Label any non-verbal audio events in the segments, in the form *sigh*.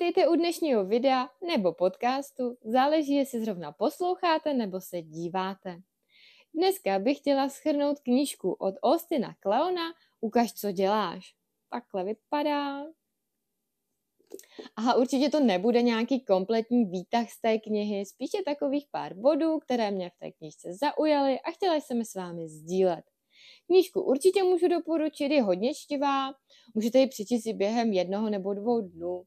Vítejte u dnešního videa nebo podcastu, záleží, jestli zrovna posloucháte nebo se díváte. Dneska bych chtěla schrnout knížku od Austina Kleona Ukaž, co děláš. Takhle vypadá. A určitě to nebude nějaký kompletní výtah z té knihy, spíše takových pár bodů, které mě v té knižce zaujaly a chtěla jsem s vámi sdílet. Knížku určitě můžu doporučit, je hodně čtivá, můžete ji přečíst si během jednoho nebo dvou dnů.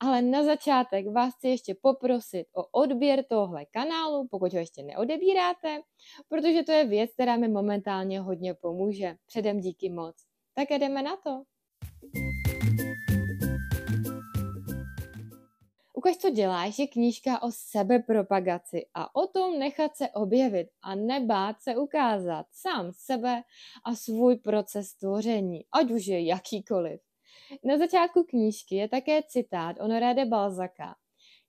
Ale na začátek vás chci ještě poprosit o odběr tohle kanálu, pokud ho ještě neodebíráte, protože to je věc, která mi momentálně hodně pomůže. Předem díky moc. Tak jdeme na to. Ukaž, co děláš, je knížka o sebepropagaci a o tom nechat se objevit a nebát se ukázat sám sebe a svůj proces tvoření, ať už je jakýkoliv. Na začátku knížky je také citát Honoré de Balzaka.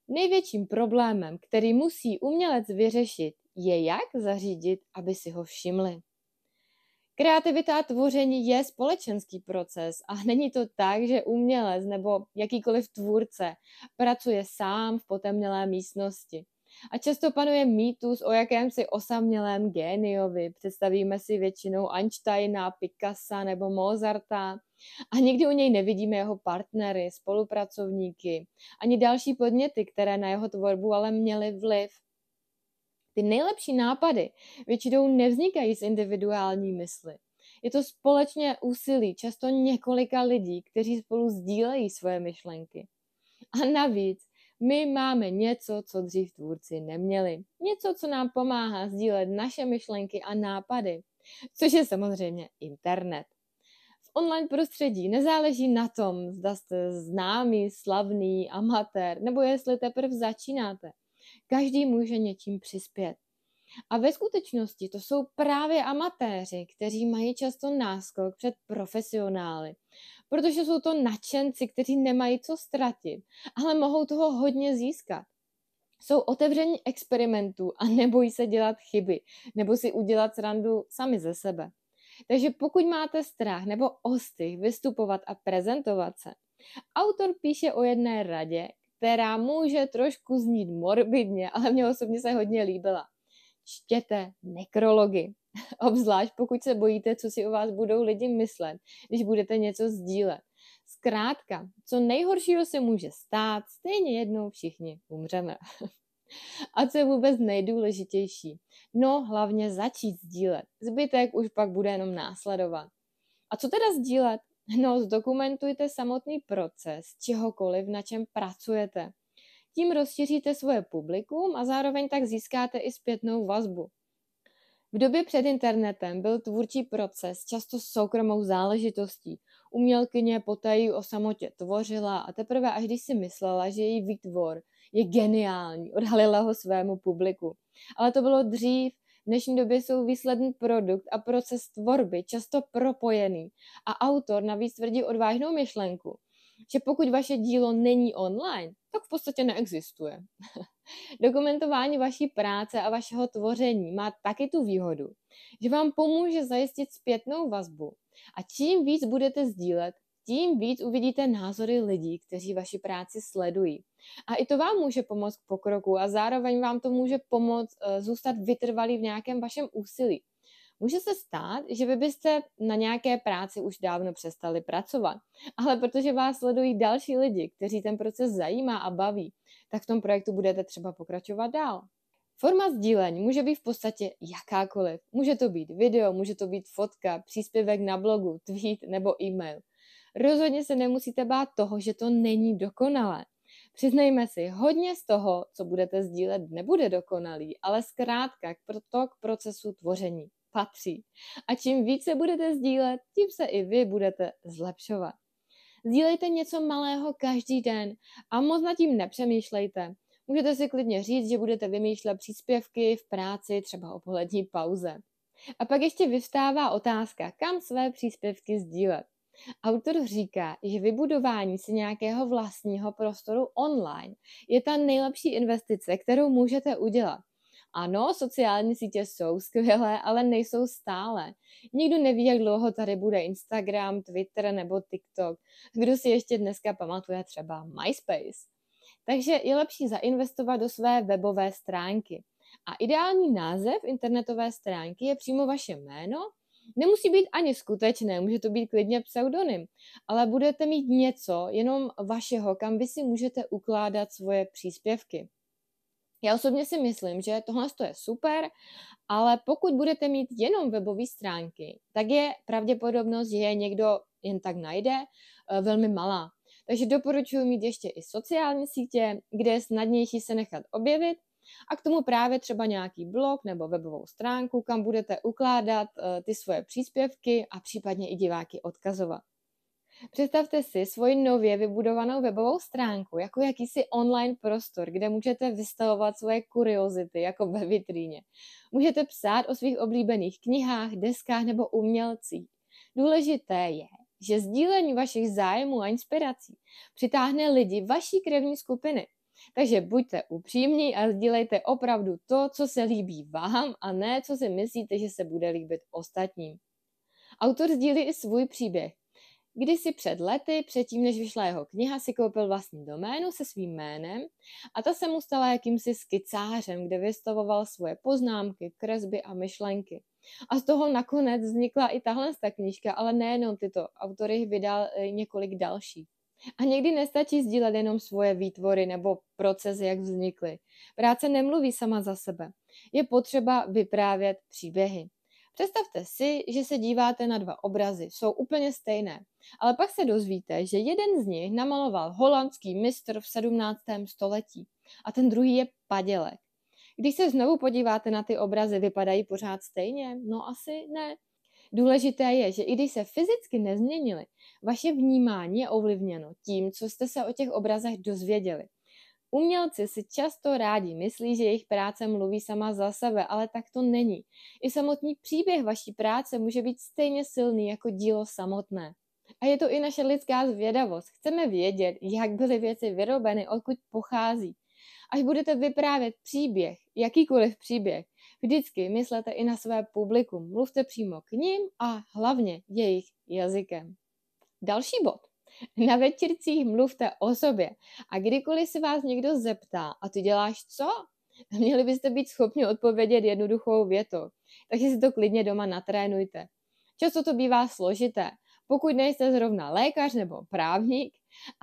Největším problémem, který musí umělec vyřešit, je jak zařídit, aby si ho všimli. Kreativita a tvoření je společenský proces a není to tak, že umělec nebo jakýkoliv tvůrce pracuje sám v potemnělé místnosti. A často panuje mýtus o jakémsi osamělém géniovi. Představíme si většinou Einsteina, Picassa nebo Mozarta a nikdy u něj nevidíme jeho partnery, spolupracovníky, ani další podněty, které na jeho tvorbu ale měly vliv. Ty nejlepší nápady většinou nevznikají z individuální mysli. Je to společně úsilí často několika lidí, kteří spolu sdílejí svoje myšlenky. A navíc my máme něco, co dřív tvůrci neměli. Něco, co nám pomáhá sdílet naše myšlenky a nápady, což je samozřejmě internet. V online prostředí nezáleží na tom, zda jste známý, slavný, amatér, nebo jestli teprve začínáte. Každý může něčím přispět. A ve skutečnosti to jsou právě amatéři, kteří mají často náskok před profesionály, protože jsou to nadšenci, kteří nemají co ztratit, ale mohou toho hodně získat. Jsou otevření experimentů a nebojí se dělat chyby nebo si udělat srandu sami ze sebe. Takže pokud máte strach nebo ostych vystupovat a prezentovat se, autor píše o jedné radě, která může trošku znít morbidně, ale mě osobně se hodně líbila. Čtěte nekrology. *laughs* Obzvlášť pokud se bojíte, co si o vás budou lidi myslet, když budete něco sdílet. Zkrátka, co nejhoršího se může stát, stejně jednou všichni umřeme. *laughs* A co je vůbec nejdůležitější? No, hlavně začít sdílet. Zbytek už pak bude jenom následovat. A co teda sdílet? No, zdokumentujte samotný proces čehokoliv, na čem pracujete. Tím rozšíříte svoje publikum a zároveň tak získáte i zpětnou vazbu. V době před internetem byl tvůrčí proces často soukromou záležitostí. Umělkyně potají o samotě tvořila a teprve až když si myslela, že její výtvor je geniální, odhalila ho svému publiku. Ale to bylo dřív, v dnešní době jsou výsledný produkt a proces tvorby často propojený a autor navíc tvrdí odvážnou myšlenku, že pokud vaše dílo není online, tak v podstatě neexistuje. *laughs* Dokumentování vaší práce a vašeho tvoření má taky tu výhodu, že vám pomůže zajistit zpětnou vazbu a čím víc budete sdílet, tím víc uvidíte názory lidí, kteří vaši práci sledují. A i to vám může pomoct k pokroku a zároveň vám to může pomoct uh, zůstat vytrvalý v nějakém vašem úsilí. Může se stát, že vy byste na nějaké práci už dávno přestali pracovat, ale protože vás sledují další lidi, kteří ten proces zajímá a baví, tak v tom projektu budete třeba pokračovat dál. Forma sdílení může být v podstatě jakákoliv. Může to být video, může to být fotka, příspěvek na blogu, tweet nebo e-mail. Rozhodně se nemusíte bát toho, že to není dokonalé. Přiznejme si, hodně z toho, co budete sdílet, nebude dokonalý, ale zkrátka to k procesu tvoření patří. A čím více budete sdílet, tím se i vy budete zlepšovat. Sdílejte něco malého každý den a moc nad tím nepřemýšlejte. Můžete si klidně říct, že budete vymýšlet příspěvky v práci, třeba o polední pauze. A pak ještě vystává otázka, kam své příspěvky sdílet. Autor říká, že vybudování si nějakého vlastního prostoru online je ta nejlepší investice, kterou můžete udělat. Ano, sociální sítě jsou skvělé, ale nejsou stále. Nikdo neví, jak dlouho tady bude Instagram, Twitter nebo TikTok. Kdo si ještě dneska pamatuje třeba MySpace? Takže je lepší zainvestovat do své webové stránky. A ideální název internetové stránky je přímo vaše jméno. Nemusí být ani skutečné, může to být klidně pseudonym, ale budete mít něco jenom vašeho, kam vy si můžete ukládat svoje příspěvky. Já osobně si myslím, že tohle je super, ale pokud budete mít jenom webové stránky, tak je pravděpodobnost, že je někdo jen tak najde, eh, velmi malá. Takže doporučuji mít ještě i sociální sítě, kde je snadnější se nechat objevit a k tomu právě třeba nějaký blog nebo webovou stránku, kam budete ukládat uh, ty svoje příspěvky a případně i diváky odkazovat. Představte si svoji nově vybudovanou webovou stránku jako jakýsi online prostor, kde můžete vystavovat svoje kuriozity jako ve vitríně. Můžete psát o svých oblíbených knihách, deskách nebo umělcích. Důležité je, že sdílení vašich zájmů a inspirací přitáhne lidi vaší krevní skupiny. Takže buďte upřímní a sdílejte opravdu to, co se líbí vám a ne, co si myslíte, že se bude líbit ostatním. Autor sdílí i svůj příběh. Kdysi před lety, předtím než vyšla jeho kniha, si koupil vlastní doménu se svým jménem a ta se mu stala jakýmsi skicářem, kde vystavoval svoje poznámky, kresby a myšlenky. A z toho nakonec vznikla i tahle ta knížka, ale nejenom tyto. Autory vydal několik dalších. A někdy nestačí sdílet jenom svoje výtvory nebo procesy, jak vznikly. Práce nemluví sama za sebe. Je potřeba vyprávět příběhy. Představte si, že se díváte na dva obrazy, jsou úplně stejné, ale pak se dozvíte, že jeden z nich namaloval holandský mistr v 17. století a ten druhý je padělek. Když se znovu podíváte na ty obrazy, vypadají pořád stejně? No asi ne. Důležité je, že i když se fyzicky nezměnily, vaše vnímání je ovlivněno tím, co jste se o těch obrazech dozvěděli. Umělci si často rádi myslí, že jejich práce mluví sama za sebe, ale tak to není. I samotný příběh vaší práce může být stejně silný jako dílo samotné. A je to i naše lidská zvědavost. Chceme vědět, jak byly věci vyrobeny, odkud pochází. Až budete vyprávět příběh, jakýkoliv příběh, vždycky myslete i na své publikum. Mluvte přímo k ním a hlavně jejich jazykem. Další bod. Na večírcích mluvte o sobě a kdykoliv se vás někdo zeptá, a ty děláš co? Měli byste být schopni odpovědět jednoduchou větou. Takže si to klidně doma natrénujte. Často to bývá složité, pokud nejste zrovna lékař nebo právník,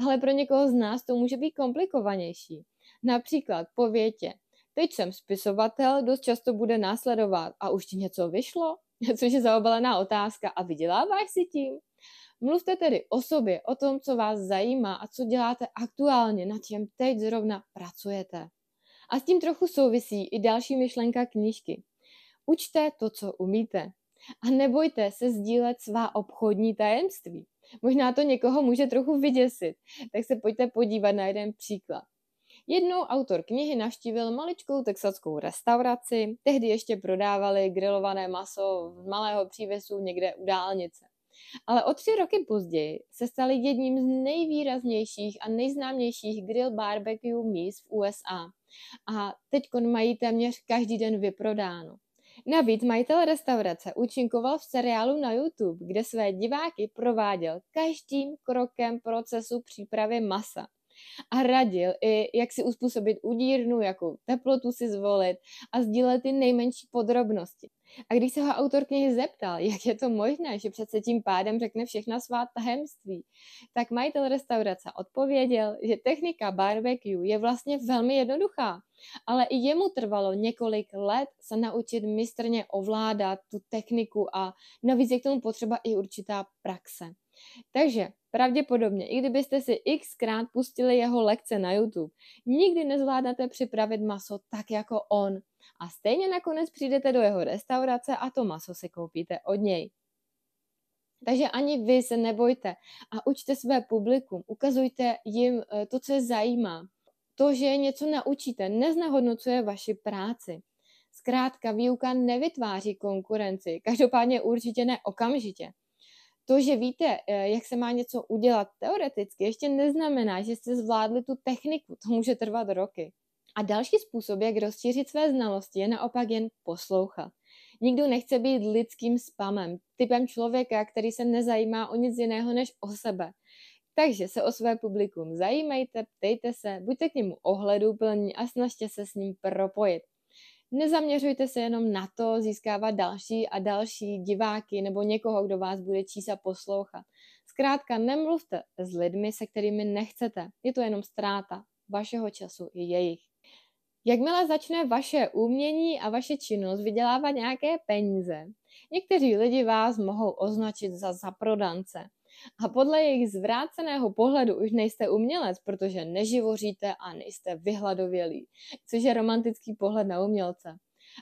ale pro někoho z nás to může být komplikovanější. Například po větě, teď jsem spisovatel, dost často bude následovat a už ti něco vyšlo? *laughs* Což je zaobalená otázka a vyděláváš si tím? Mluvte tedy o sobě, o tom, co vás zajímá a co děláte aktuálně, na čem teď zrovna pracujete. A s tím trochu souvisí i další myšlenka knížky. Učte to, co umíte. A nebojte se sdílet svá obchodní tajemství. Možná to někoho může trochu vyděsit, tak se pojďte podívat na jeden příklad. Jednou autor knihy navštívil maličkou texaskou restauraci, tehdy ještě prodávali grilované maso z malého přívěsu někde u dálnice. Ale o tři roky později se stali jedním z nejvýraznějších a nejznámějších grill barbecue míst v USA. A teď mají téměř každý den vyprodáno. Navíc majitel restaurace účinkoval v seriálu na YouTube, kde své diváky prováděl každým krokem procesu přípravy masa a radil i, jak si uspůsobit udírnu, jakou teplotu si zvolit a sdílet ty nejmenší podrobnosti. A když se ho autor knihy zeptal, jak je to možné, že přece tím pádem řekne všechna svá tajemství, tak majitel restaurace odpověděl, že technika barbecue je vlastně velmi jednoduchá, ale i jemu trvalo několik let se naučit mistrně ovládat tu techniku a navíc je k tomu potřeba i určitá praxe. Takže pravděpodobně, i kdybyste si xkrát pustili jeho lekce na YouTube, nikdy nezvládnete připravit maso tak jako on. A stejně nakonec přijdete do jeho restaurace a to maso si koupíte od něj. Takže ani vy se nebojte a učte své publikum, ukazujte jim eh, to, co je zajímá. To, že něco naučíte, neznehodnocuje vaši práci. Zkrátka, výuka nevytváří konkurenci, každopádně určitě ne okamžitě to, že víte, eh, jak se má něco udělat teoreticky, ještě neznamená, že jste zvládli tu techniku. To může trvat roky. A další způsob, jak rozšířit své znalosti, je naopak jen poslouchat. Nikdo nechce být lidským spamem, typem člověka, který se nezajímá o nic jiného než o sebe. Takže se o své publikum zajímejte, ptejte se, buďte k němu ohleduplní a snažte se s ním propojit. Nezaměřujte se jenom na to získávat další a další diváky nebo někoho, kdo vás bude číst a poslouchat. Zkrátka nemluvte s lidmi, se kterými nechcete. Je to jenom ztráta vašeho času i jejich. Jakmile začne vaše umění a vaše činnost vydělávat nějaké peníze, někteří lidi vás mohou označit za zaprodance. A podle jejich zvráceného pohledu už nejste umělec, protože neživoříte a nejste vyhladovělí, což je romantický pohled na umělce.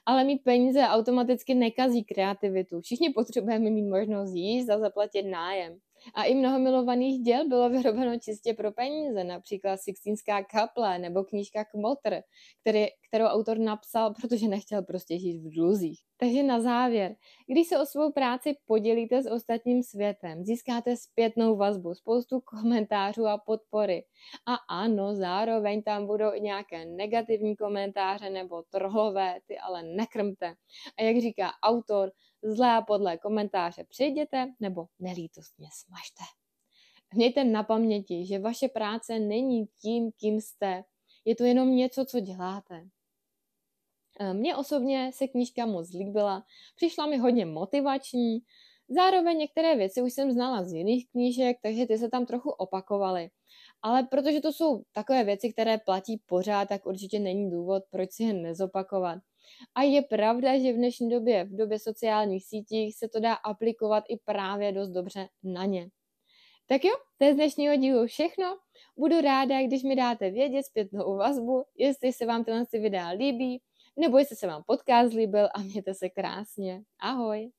Ale mít peníze automaticky nekazí kreativitu. Všichni potřebujeme mít možnost jíst a zaplatit nájem. A i mnoho milovaných děl bylo vyrobeno čistě pro peníze, například Sixtínská kaple nebo knížka Kmotr, který, kterou autor napsal, protože nechtěl prostě žít v dluzích. Takže na závěr, když se o svou práci podělíte s ostatním světem, získáte zpětnou vazbu, spoustu komentářů a podpory. A ano, zároveň tam budou i nějaké negativní komentáře nebo trohlové, ty ale nekrmte. A jak říká autor, zlé a komentáře přijděte nebo nelítostně smažte. Mějte na paměti, že vaše práce není tím, kým jste. Je to jenom něco, co děláte. Eh, mně osobně se knížka moc líbila, přišla mi hodně motivační, zároveň některé věci už jsem znala z jiných knížek, takže ty se tam trochu opakovaly. Ale protože to jsou takové věci, které platí pořád, tak určitě není důvod, proč si je nezopakovat. A je pravda, že v dnešní době, v době sociálních sítích, se to dá aplikovat i právě dost dobře na ně. Tak jo, to je z dnešního dílu všechno. Budu ráda, když mi dáte vědět zpětnou vazbu, jestli se vám tyhle videa líbí, nebo jestli se vám podcast líbil a mějte se krásně. Ahoj!